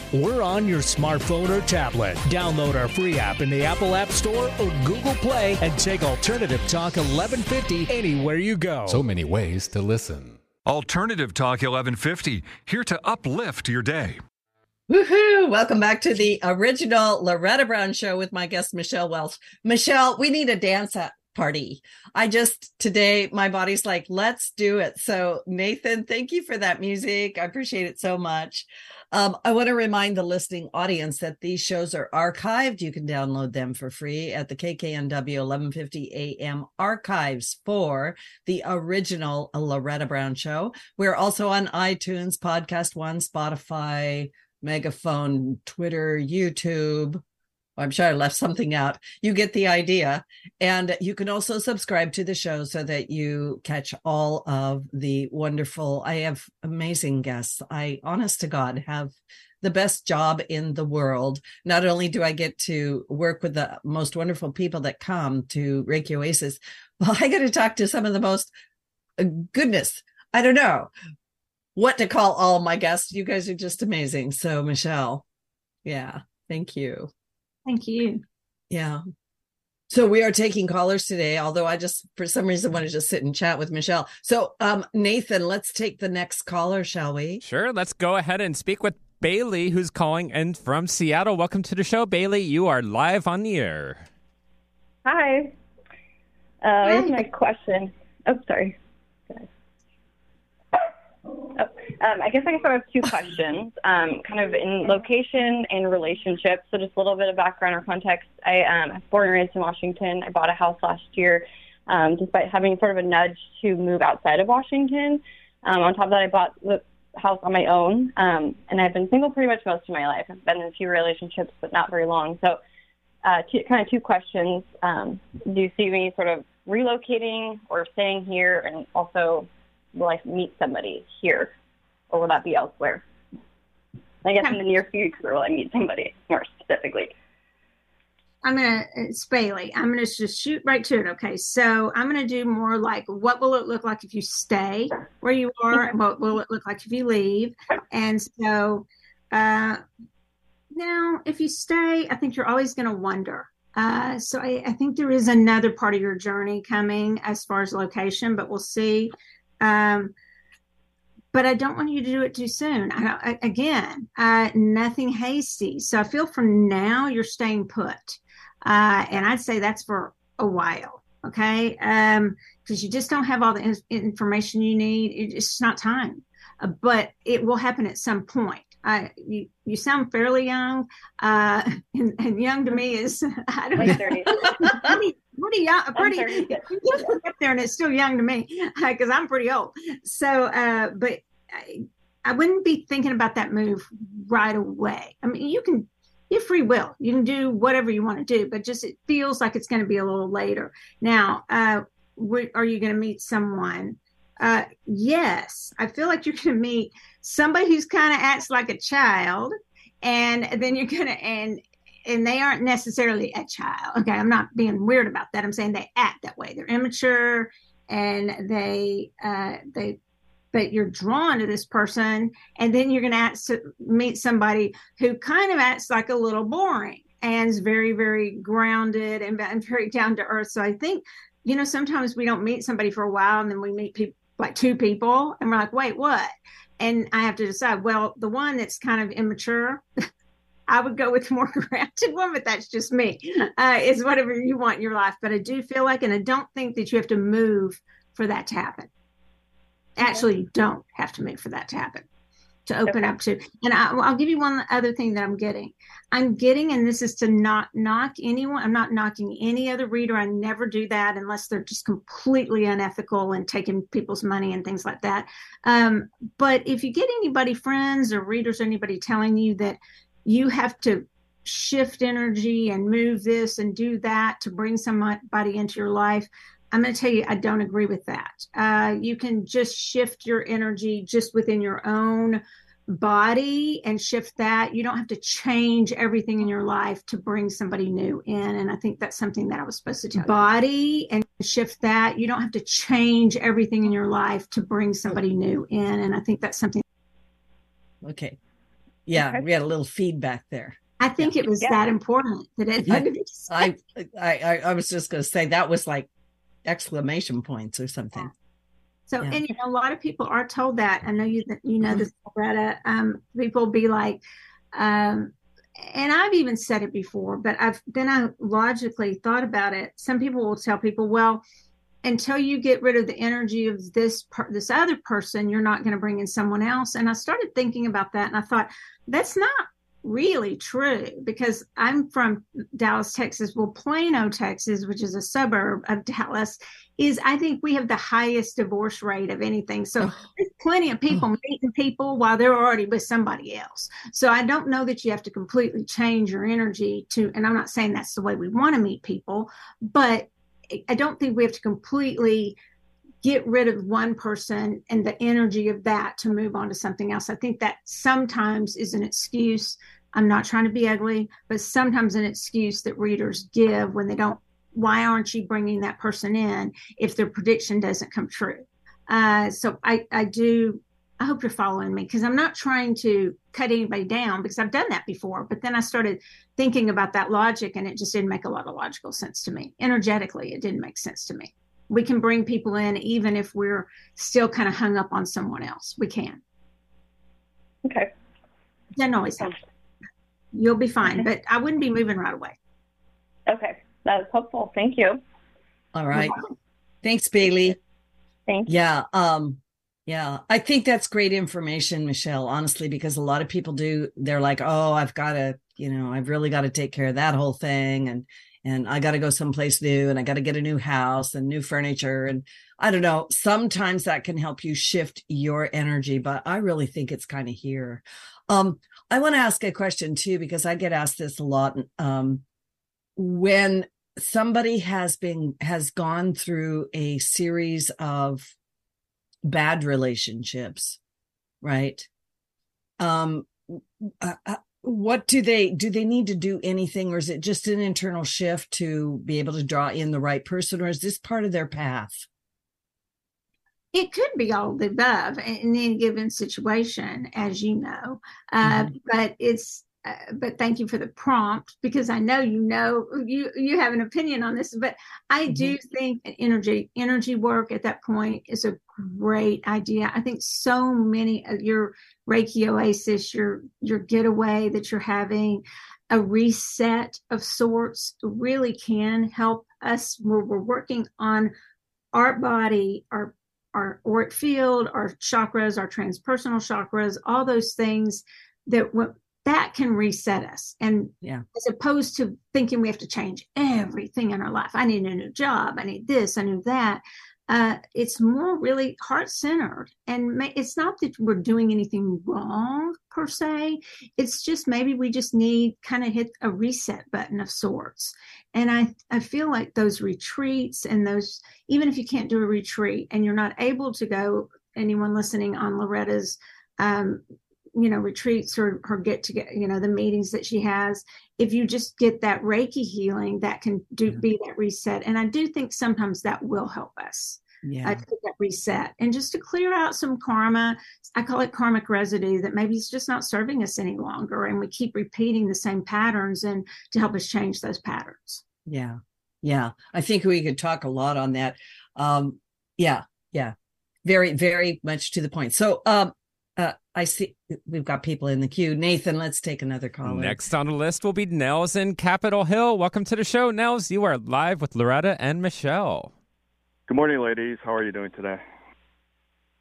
Speaker 8: we're on your smartphone or tablet. Download our free app in the Apple App Store or Google Play and take Alternative Talk 1150 anywhere you go.
Speaker 9: So many ways to listen.
Speaker 10: Alternative Talk 1150, here to uplift your day.
Speaker 1: Woohoo! Welcome back to the original Loretta Brown show with my guest, Michelle Welch. Michelle, we need a dance party. I just, today, my body's like, let's do it. So, Nathan, thank you for that music. I appreciate it so much. Um, I want to remind the listening audience that these shows are archived. You can download them for free at the KKNW 1150 AM archives for the original Loretta Brown show. We're also on iTunes, Podcast One, Spotify, Megaphone, Twitter, YouTube, I'm sure I left something out. You get the idea. And you can also subscribe to the show so that you catch all of the wonderful, I have amazing guests. I, honest to God, have the best job in the world. Not only do I get to work with the most wonderful people that come to Reiki Oasis, well, (laughs) I get to talk to some of the most uh, goodness. I don't know what to call all my guests. You guys are just amazing. So, Michelle, yeah, thank you.
Speaker 3: Thank you.
Speaker 1: Yeah. So we are taking callers today, although I just for some reason want to just sit and chat with Michelle. So um Nathan, let's take the next caller, shall we?
Speaker 2: Sure, let's go ahead and speak with Bailey, who's calling in from Seattle. Welcome to the show, Bailey. You are live on the air.
Speaker 11: Hi. Uh, Hi. Here's my question. Oh, sorry. Oh, um, I guess I guess I have two questions, (laughs) um, kind of in location and relationships. So just a little bit of background or context. I um, was born and raised in Washington. I bought a house last year, um, despite having sort of a nudge to move outside of Washington. Um, on top of that, I bought the house on my own, um, and I've been single pretty much most of my life. I've been in a few relationships, but not very long. So, uh, two, kind of two questions. Um, do you see me sort of relocating or staying here, and also will I meet somebody here, or will that be elsewhere? I guess in the near future, will I meet somebody more specifically?
Speaker 3: I'm gonna it's Bailey. I'm gonna just shoot right to it. Okay, so I'm gonna do more like what will it look like if you stay where you are, and (laughs) what will it look like if you leave? And so uh, now, if you stay, I think you're always gonna wonder. Uh, so I, I think there is another part of your journey coming as far as location, but we'll see. Um, but I don't want you to do it too soon. I, I, again, uh, nothing hasty. So I feel for now you're staying put, uh, and I'd say that's for a while. Okay, because um, you just don't have all the in- information you need. It's just not time, uh, but it will happen at some point. I, you you sound fairly young, uh, (laughs) and, and, young to me is (laughs) I don't know. (laughs) pretty, pretty young, pretty (laughs) up there, and it's still young to me (laughs) because I'm pretty old. So, uh, but I, I wouldn't be thinking about that move right away. I mean, you can you free will. You can do whatever you want to do, but just it feels like it's going to be a little later. Now, uh, are you going to meet someone? Uh, yes, I feel like you're (laughs) going to meet somebody who's kind of acts like a child, and then you're going to and and they aren't necessarily a child. Okay, I'm not being weird about that. I'm saying they act that way. They're immature and they uh, they but you're drawn to this person and then you're going to meet somebody who kind of acts like a little boring and is very very grounded and, and very down to earth so i think you know sometimes we don't meet somebody for a while and then we meet people like two people and we're like wait what and i have to decide well the one that's kind of immature I would go with (laughs) more grounded one, but that's just me. Uh, it's whatever you want in your life. But I do feel like, and I don't think that you have to move for that to happen actually you don't have to move for that to happen to open okay. up to and I, will give you one other thing that i'm getting i'm getting and this is to not knock anyone i'm not knocking any other reader i never do that unless they're just completely unethical and taking people's money and things like that um, but if you get anybody friends or readers or anybody telling you that you have to shift energy and move this and do that to bring somebody into your life I'm going to tell you, I don't agree with that. Uh, you can just shift your energy just within your own body and shift that. You don't have to change everything in your life to bring somebody new in. And I think that's something that I was supposed to tell you. Body and shift that. You don't have to change everything in your life to bring somebody new in. And I think that's something.
Speaker 1: Okay. Yeah, okay. we had a little feedback there.
Speaker 3: I think yeah. it was yeah. that important that it
Speaker 1: I, I, I, I was just going to say that was like exclamation points or something.
Speaker 3: So, yeah. and you know, a lot of people are told that. I know you you know mm-hmm. this, Greta. Um, people be like, um, and I've even said it before, but I've then I logically thought about it. Some people will tell people, well, until you get rid of the energy of this per- this other person, you're not going to bring in someone else. And I started thinking about that, and I thought that's not really true because I'm from Dallas, Texas. Well, Plano, Texas, which is a suburb of Dallas, is I think we have the highest divorce rate of anything. So oh. there's plenty of people oh. meeting people while they're already with somebody else. So I don't know that you have to completely change your energy to, and I'm not saying that's the way we want to meet people, but I don't think we have to completely get rid of one person and the energy of that to move on to something else. I think that sometimes is an excuse. I'm not trying to be ugly, but sometimes an excuse that readers give when they don't, why aren't you bringing that person in if their prediction doesn't come true? Uh, so I, I do, I hope you're following me because I'm not trying to cut anybody down because I've done that before. But then I started thinking about that logic and it just didn't make a lot of logical sense to me. Energetically, it didn't make sense to me we can bring people in even if we're still kind of hung up on someone else. We can.
Speaker 11: Okay.
Speaker 3: Doesn't always happen. You'll be fine, okay. but I wouldn't be moving right away.
Speaker 11: Okay. That's helpful. Thank you.
Speaker 1: All right. Thanks, Bailey.
Speaker 11: Thank
Speaker 1: you. Yeah. Um, yeah, I think that's great information, Michelle, honestly, because a lot of people do, they're like, oh, I've got to, you know, I've really got to take care of that whole thing. And and I got to go someplace new and I got to get a new house and new furniture. And I don't know, sometimes that can help you shift your energy, but I really think it's kind of here. Um, I want to ask a question too, because I get asked this a lot. Um, when somebody has been, has gone through a series of bad relationships, right? Um, uh, uh what do they do they need to do anything or is it just an internal shift to be able to draw in the right person or is this part of their path
Speaker 3: it could be all the above in any given situation as you know uh, mm-hmm. but it's uh, but thank you for the prompt because I know you know you you have an opinion on this. But I mm-hmm. do think energy energy work at that point is a great idea. I think so many of your Reiki Oasis, your your getaway that you're having, a reset of sorts, really can help us where we're working on our body, our our auric field, our chakras, our transpersonal chakras, all those things that that can reset us. And
Speaker 1: yeah,
Speaker 3: as opposed to thinking we have to change everything in our life. I need a new job. I need this. I need that. Uh, it's more really heart centered. And ma- it's not that we're doing anything wrong per se. It's just maybe we just need kind of hit a reset button of sorts. And I, I feel like those retreats and those, even if you can't do a retreat and you're not able to go, anyone listening on Loretta's um, you know retreats or her get to get you know the meetings that she has if you just get that reiki healing that can do yeah. be that reset. And i do think sometimes that will help us.
Speaker 1: Yeah. uh,
Speaker 3: that reset. And just to clear out some karma i call it karmic residue that maybe it's just not serving us any longer and we keep repeating the same patterns and to help us change those patterns.
Speaker 1: Yeah. Yeah. I think we could talk a lot on that. Um yeah. Yeah. Very very much to the point. So um uh, I see we've got people in the queue. Nathan, let's take another call.
Speaker 2: Next on the list will be Nels in Capitol Hill. Welcome to the show, Nels. You are live with Loretta and Michelle.
Speaker 9: Good morning, ladies. How are you doing today?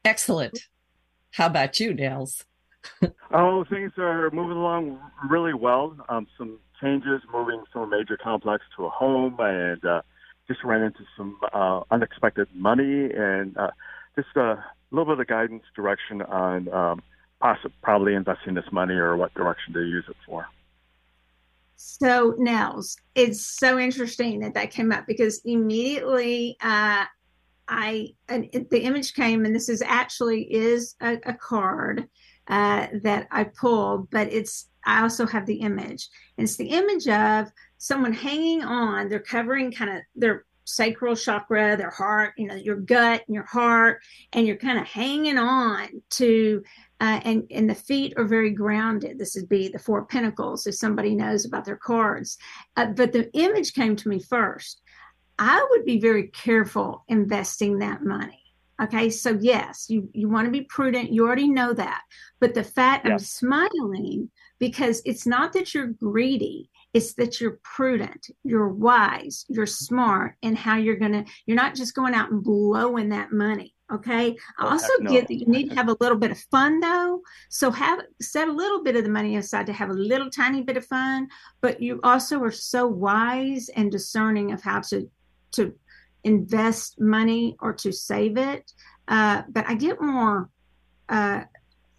Speaker 1: Excellent. How about you, Nels? (laughs)
Speaker 9: oh, things are moving along really well. Um, some changes, moving from a major complex to a home, and uh, just ran into some uh, unexpected money and uh, just uh, a little bit of guidance, direction on um, possibly probably investing this money or what direction to use it for.
Speaker 3: So Nels, it's so interesting that that came up because immediately uh, I the image came, and this is actually is a, a card uh, that I pulled, but it's I also have the image, and it's the image of someone hanging on. They're covering kind of their sacral chakra, their heart, you know, your gut and your heart, and you're kind of hanging on to, uh, and and the feet are very grounded. This would be the four pentacles if somebody knows about their cards. Uh, but the image came to me first. I would be very careful investing that money. Okay, so yes, you you want to be prudent. You already know that, but the fact I'm smiling because it's not that you're greedy it's that you're prudent, you're wise, you're smart in how you're going to, you're not just going out and blowing that money. Okay. I oh, also no. get that you need to (laughs) have a little bit of fun though. So have set a little bit of the money aside to have a little tiny bit of fun, but you also are so wise and discerning of how to, to invest money or to save it. Uh, but I get more, uh,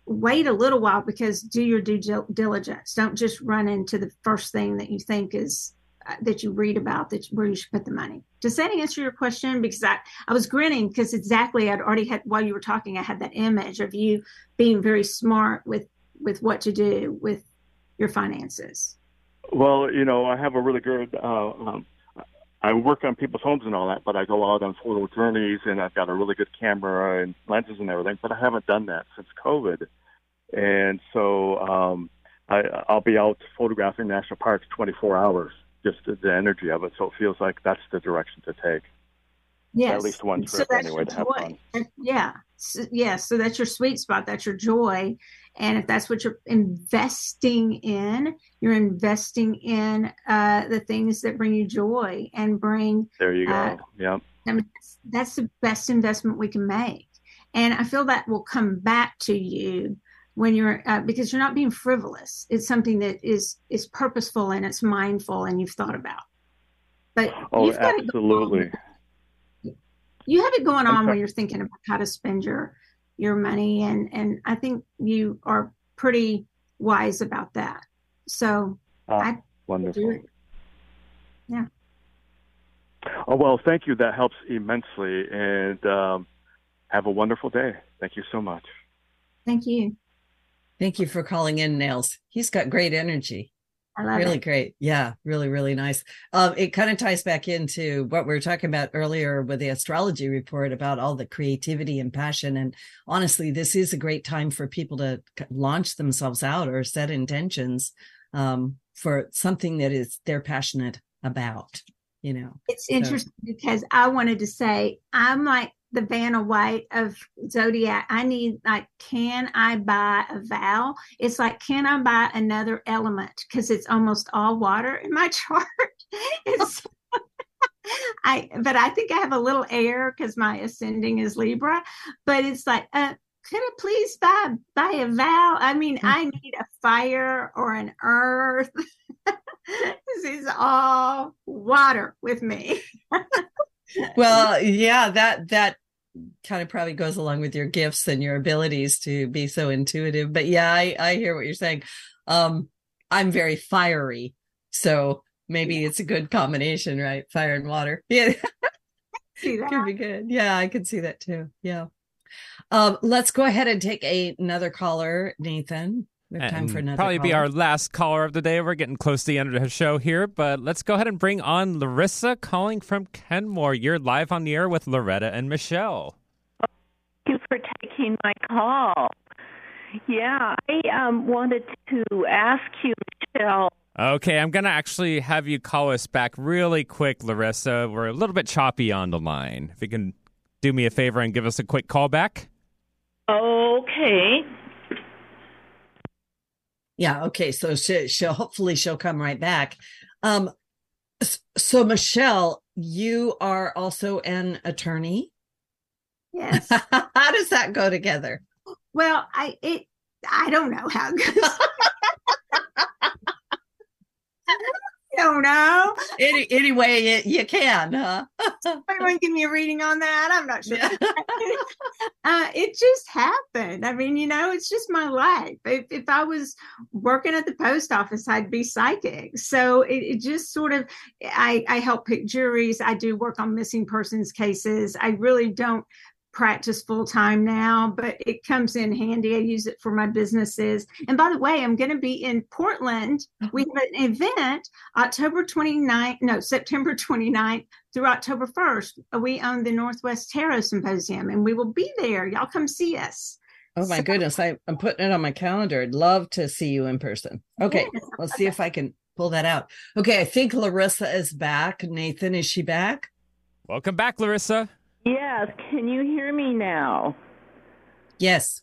Speaker 3: wait a little while because do your due diligence. Don't just run into the first thing that you think is uh, that you read about that where you should put the money. Does that answer your question? Because I, I was grinning because exactly I'd already had while you were talking, I had that image of you being very smart with with what to do with your finances.
Speaker 9: Well, you know, I have a really good. Uh, um, I work on people's homes and all that, but I go out on photo journeys and I've got a really good camera and lenses and everything. But I haven't done that since COVID and so um, I, I'll be out photographing national parks 24 hours, just the energy of it. So it feels like that's the direction to take.
Speaker 3: Yes,
Speaker 9: at least one trip so anyway to have fun.
Speaker 3: Yeah, so, yeah. So that's your sweet spot. That's your joy. And if that's what you're investing in, you're investing in uh, the things that bring you joy and bring.
Speaker 9: There you go. Uh, yeah.
Speaker 3: I mean, that's, that's the best investment we can make. And I feel that will come back to you when you're uh, because you're not being frivolous it's something that is is purposeful and it's mindful and you've thought about but
Speaker 9: oh you've got absolutely
Speaker 3: you have it going on when you're thinking about how to spend your your money and and i think you are pretty wise about that. So
Speaker 9: ah, i wonderful.
Speaker 3: yeah.
Speaker 9: Oh well thank you. That helps immensely and um, have a wonderful day. Thank you so much.
Speaker 3: Thank you.
Speaker 1: Thank you for calling in, Nels. He's got great energy. Really
Speaker 3: it.
Speaker 1: great. Yeah, really, really nice. Um, it kind of ties back into what we were talking about earlier with the astrology report about all the creativity and passion. And honestly, this is a great time for people to launch themselves out or set intentions um, for something that is they're passionate about. You know,
Speaker 3: it's interesting so. because I wanted to say I'm like the Vanna White of Zodiac. I need like, can I buy a vowel? It's like, can I buy another element? Because it's almost all water in my (laughs) chart. it's (laughs) I but I think I have a little air because my ascending is Libra. But it's like, uh, could I please buy buy a vowel? I mean, mm. I need a fire or an earth. (laughs) this is all water with me.
Speaker 1: well, yeah, that that kind of probably goes along with your gifts and your abilities to be so intuitive. But yeah, I, I hear what you're saying. Um, I'm very fiery, so maybe yeah. it's a good combination, right? Fire and water. (laughs) Yeah. could be good. Yeah, I could see that too. Yeah. Um, let's go ahead and take a, another caller, Nathan. We have time for another.
Speaker 2: Probably
Speaker 1: caller.
Speaker 2: be our last caller of the day. We're getting close to the end of the show here, but let's go ahead and bring on Larissa calling from Kenmore. You're live on the air with Loretta and Michelle.
Speaker 12: Thank you for taking my call. Yeah, I um, wanted to ask you, Michelle.
Speaker 2: Okay, I'm going to actually have you call us back really quick, Larissa. We're a little bit choppy on the line. If you can do me a favor and give us a quick call back.
Speaker 12: Okay.
Speaker 1: Yeah. Okay. So she, she'll hopefully she'll come right back. Um. So Michelle, you are also an attorney.
Speaker 3: Yes. (laughs)
Speaker 1: how does that go together?
Speaker 3: Well, I it I don't know how it goes. (laughs) don't know.
Speaker 1: Any anyway, it, you can, huh?
Speaker 3: Anyone give me a reading on that? I'm not sure. (laughs) (laughs) uh, it just happened. I mean, you know, it's just my life. If, if I was working at the post office, I'd be psychic. So it, it just sort of, I, I help pick juries. I do work on missing persons cases. I really don't practice full time now, but it comes in handy. I use it for my businesses. And by the way, I'm going to be in Portland. Uh-huh. We have an event October 29th, no, September 29th through October 1st. We own the Northwest Tarot Symposium and we will be there. Y'all come see us.
Speaker 1: Oh my so, goodness. I, am putting it on my calendar. I'd love to see you in person. Okay. Yes. Let's see if I can pull that out. Okay. I think Larissa is back. Nathan, is she back?
Speaker 2: Welcome back, Larissa.
Speaker 12: Yes, can you hear me now?
Speaker 1: Yes.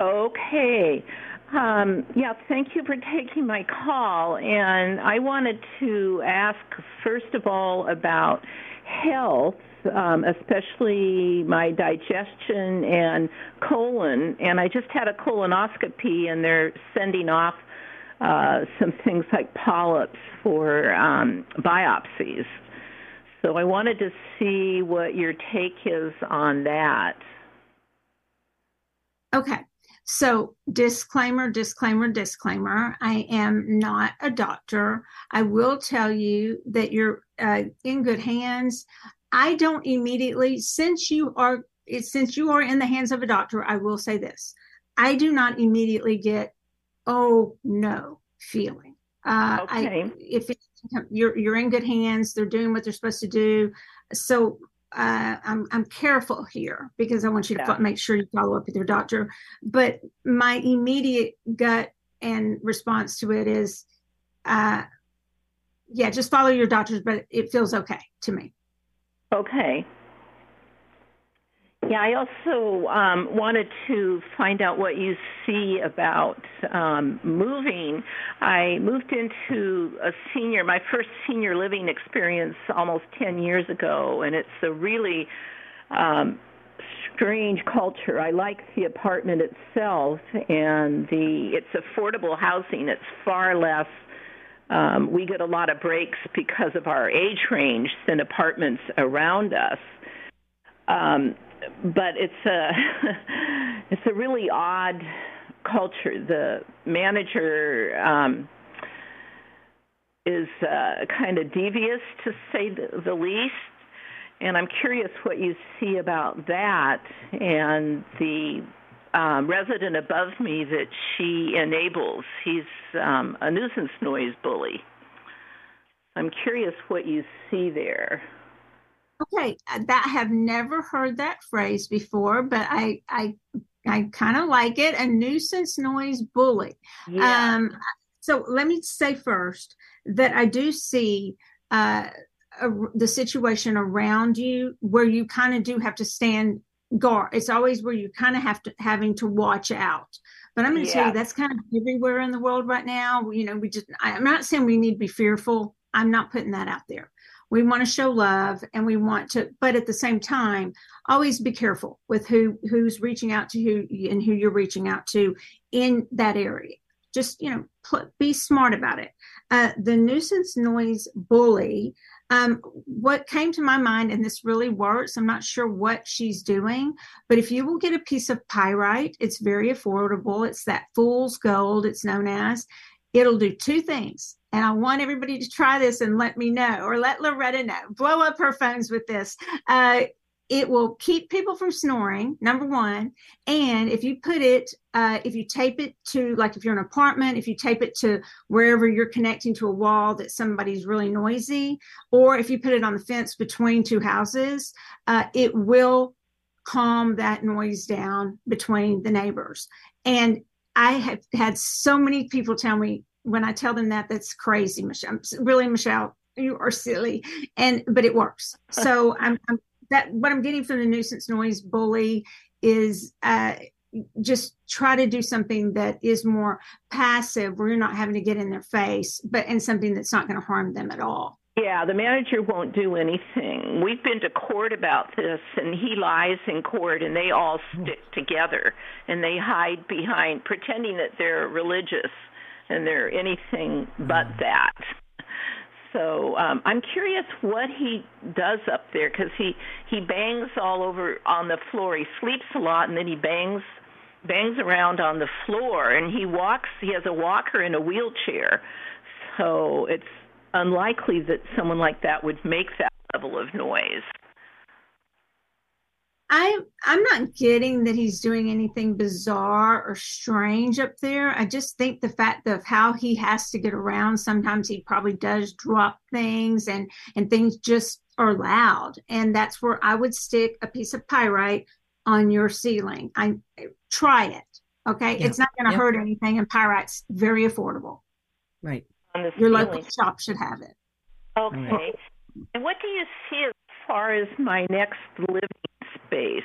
Speaker 12: Okay. Um, yeah, thank you for taking my call. And I wanted to ask, first of all, about health, um, especially my digestion and colon. And I just had a colonoscopy, and they're sending off uh, some things like polyps for um, biopsies. So I wanted to see what your take is on that.
Speaker 3: Okay. So, disclaimer, disclaimer, disclaimer. I am not a doctor. I will tell you that you're uh, in good hands. I don't immediately, since you are, since you are in the hands of a doctor, I will say this: I do not immediately get, oh no, feeling. Uh, okay. I, if it's you're you're in good hands. They're doing what they're supposed to do. So uh, I'm I'm careful here because I want you to yeah. make sure you follow up with your doctor. But my immediate gut and response to it is, uh, yeah, just follow your doctors. But it feels okay to me.
Speaker 12: Okay. Yeah, I also um, wanted to find out what you see about um, moving. I moved into a senior, my first senior living experience almost 10 years ago, and it's a really um, strange culture. I like the apartment itself, and the it's affordable housing. It's far less. Um, we get a lot of breaks because of our age range than apartments around us. Um, but it's a (laughs) it's a really odd culture. The manager um, is uh, kind of devious, to say the, the least. And I'm curious what you see about that and the um, resident above me that she enables. He's um, a nuisance noise bully. I'm curious what you see there.
Speaker 3: Okay, uh, that I have never heard that phrase before, but I I I kind of like it. A nuisance noise bully. Yeah. Um, So let me say first that I do see uh, a, the situation around you where you kind of do have to stand guard. It's always where you kind of have to having to watch out. But I'm going to yeah. tell you that's kind of everywhere in the world right now. You know, we just I'm not saying we need to be fearful. I'm not putting that out there. We want to show love and we want to, but at the same time, always be careful with who who's reaching out to who and who you're reaching out to in that area. Just you know, pl- be smart about it. Uh, the nuisance noise bully um, what came to my mind, and this really works, I'm not sure what she's doing, but if you will get a piece of pyrite, it's very affordable. It's that fool's gold, it's known as. It'll do two things. And I want everybody to try this and let me know, or let Loretta know. Blow up her phones with this. Uh, it will keep people from snoring number one and if you put it uh, if you tape it to like if you're in an apartment if you tape it to wherever you're connecting to a wall that somebody's really noisy or if you put it on the fence between two houses uh, it will calm that noise down between the neighbors and i have had so many people tell me when i tell them that that's crazy michelle really michelle you are silly and but it works (laughs) so I'm, I'm that what I'm getting from the nuisance noise bully is uh, just try to do something that is more passive where you're not having to get in their face, but and something that's not going to harm them at all.
Speaker 12: Yeah, the manager won't do anything. We've been to court about this, and he lies in court, and they all stick together, and they hide behind pretending that they're religious, and they're anything but that. So um, I'm curious what he does up there because he he bangs all over on the floor. He sleeps a lot and then he bangs bangs around on the floor and he walks. He has a walker and a wheelchair, so it's unlikely that someone like that would make that level of noise.
Speaker 3: I I'm not getting that he's doing anything bizarre or strange up there. I just think the fact of how he has to get around. Sometimes he probably does drop things and and things just are loud. And that's where I would stick a piece of pyrite on your ceiling. I try it. Okay, yeah. it's not going to hurt anything, and pyrite's very affordable.
Speaker 1: Right.
Speaker 3: Your local shop should have it.
Speaker 12: Okay. Right. And what do you see as far as my next living space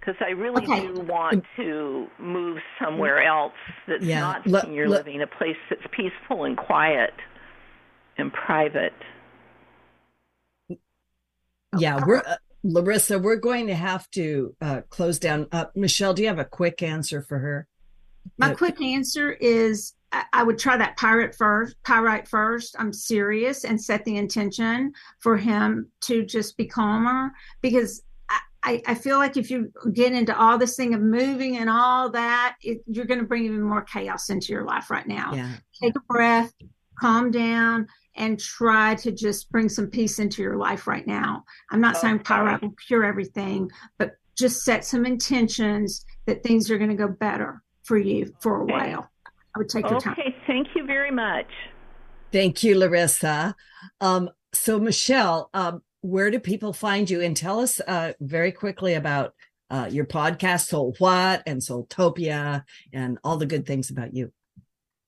Speaker 12: because I really okay. do want to move somewhere else that's yeah. not Le- senior Le- living, a place that's peaceful and quiet and private.
Speaker 1: Yeah, we're uh, Larissa. We're going to have to uh, close down. Uh, Michelle, do you have a quick answer for her?
Speaker 3: My quick answer is I would try that pirate first, pyrite first. I'm serious and set the intention for him to just be calmer because I, I feel like if you get into all this thing of moving and all that, it, you're going to bring even more chaos into your life right now.
Speaker 1: Yeah.
Speaker 3: Take a breath, calm down, and try to just bring some peace into your life right now. I'm not okay. saying pyrite will cure everything, but just set some intentions that things are going to go better for you for a okay. while. I would take your time.
Speaker 12: Okay, thank you very much.
Speaker 1: Thank you, Larissa. Um, so, Michelle, um, where do people find you? And tell us uh, very quickly about uh, your podcast, SoulWhat and SoulTopia, and all the good things about you.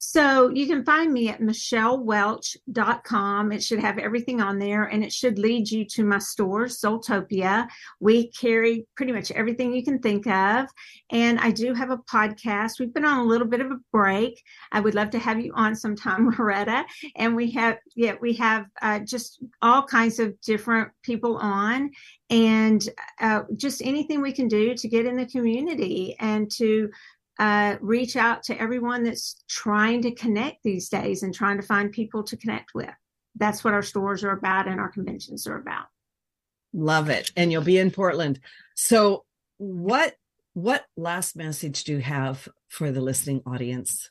Speaker 3: So you can find me at michellewelch.com. It should have everything on there and it should lead you to my store, SoulTopia. We carry pretty much everything you can think of. And I do have a podcast. We've been on a little bit of a break. I would love to have you on sometime, (laughs) Loretta. And we have, yeah, we have uh, just all kinds of different people on and uh, just anything we can do to get in the community and to uh, reach out to everyone that's trying to connect these days and trying to find people to connect with. That's what our stores are about and our conventions are about.
Speaker 1: Love it. And you'll be in Portland. So what what last message do you have for the listening audience?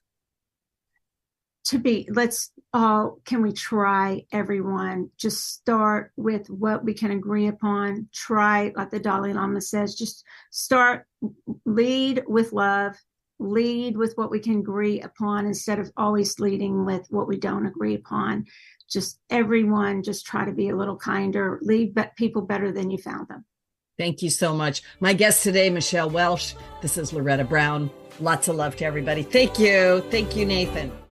Speaker 3: To be let's all can we try everyone just start with what we can agree upon try like the dalai lama says just start lead with love lead with what we can agree upon instead of always leading with what we don't agree upon. Just everyone, just try to be a little kinder, leave people better than you found them.
Speaker 1: Thank you so much. My guest today, Michelle Welch. This is Loretta Brown. Lots of love to everybody. Thank you. Thank you, Nathan.